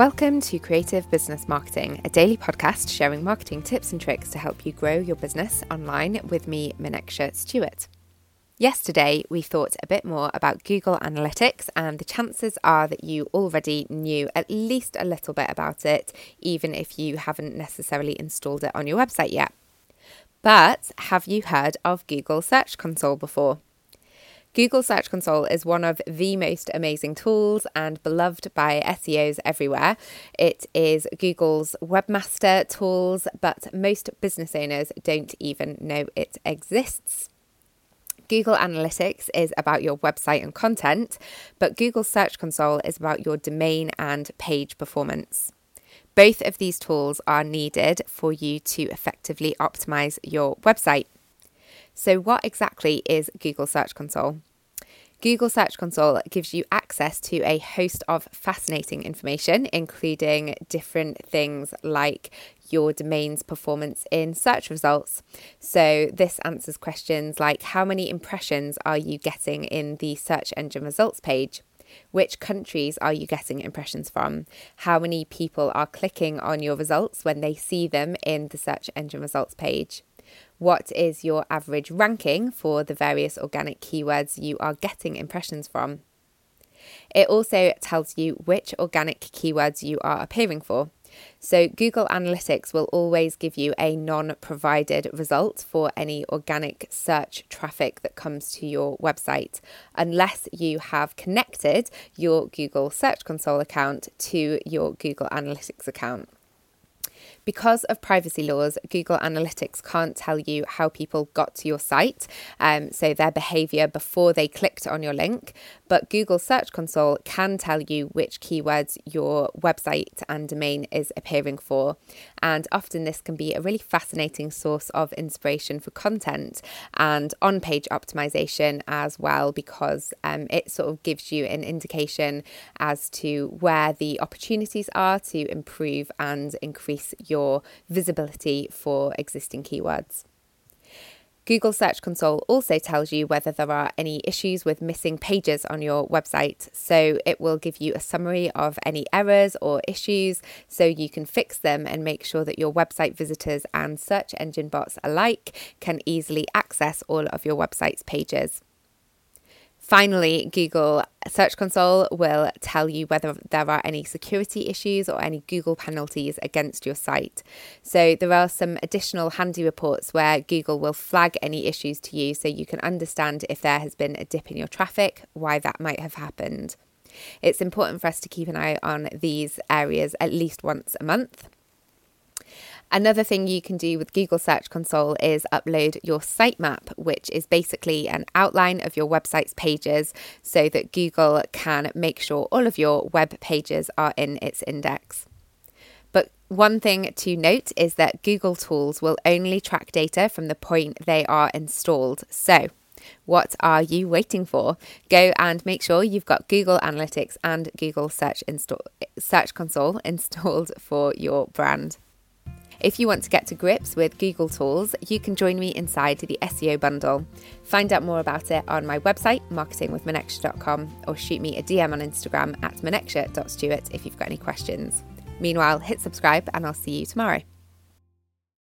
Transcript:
Welcome to Creative Business Marketing, a daily podcast sharing marketing tips and tricks to help you grow your business online with me, Mineksha Stewart. Yesterday, we thought a bit more about Google Analytics, and the chances are that you already knew at least a little bit about it, even if you haven't necessarily installed it on your website yet. But have you heard of Google Search Console before? Google Search Console is one of the most amazing tools and beloved by SEOs everywhere. It is Google's webmaster tools, but most business owners don't even know it exists. Google Analytics is about your website and content, but Google Search Console is about your domain and page performance. Both of these tools are needed for you to effectively optimize your website. So, what exactly is Google Search Console? Google Search Console gives you access to a host of fascinating information, including different things like your domain's performance in search results. So, this answers questions like how many impressions are you getting in the search engine results page? Which countries are you getting impressions from? How many people are clicking on your results when they see them in the search engine results page? What is your average ranking for the various organic keywords you are getting impressions from? It also tells you which organic keywords you are appearing for. So, Google Analytics will always give you a non provided result for any organic search traffic that comes to your website, unless you have connected your Google Search Console account to your Google Analytics account. Because of privacy laws, Google Analytics can't tell you how people got to your site, um, so their behavior before they clicked on your link. But Google Search Console can tell you which keywords your website and domain is appearing for. And often this can be a really fascinating source of inspiration for content and on page optimization as well, because um, it sort of gives you an indication as to where the opportunities are to improve and increase your visibility for existing keywords. Google Search Console also tells you whether there are any issues with missing pages on your website. So it will give you a summary of any errors or issues so you can fix them and make sure that your website visitors and search engine bots alike can easily access all of your website's pages. Finally, Google Search Console will tell you whether there are any security issues or any Google penalties against your site. So, there are some additional handy reports where Google will flag any issues to you so you can understand if there has been a dip in your traffic, why that might have happened. It's important for us to keep an eye on these areas at least once a month. Another thing you can do with Google Search Console is upload your sitemap, which is basically an outline of your website's pages so that Google can make sure all of your web pages are in its index. But one thing to note is that Google tools will only track data from the point they are installed. So, what are you waiting for? Go and make sure you've got Google Analytics and Google Search, install- Search Console installed for your brand. If you want to get to grips with Google tools, you can join me inside the SEO bundle. Find out more about it on my website, marketingwithmineksha.com, or shoot me a DM on Instagram at mineksha.stewart if you've got any questions. Meanwhile, hit subscribe and I'll see you tomorrow.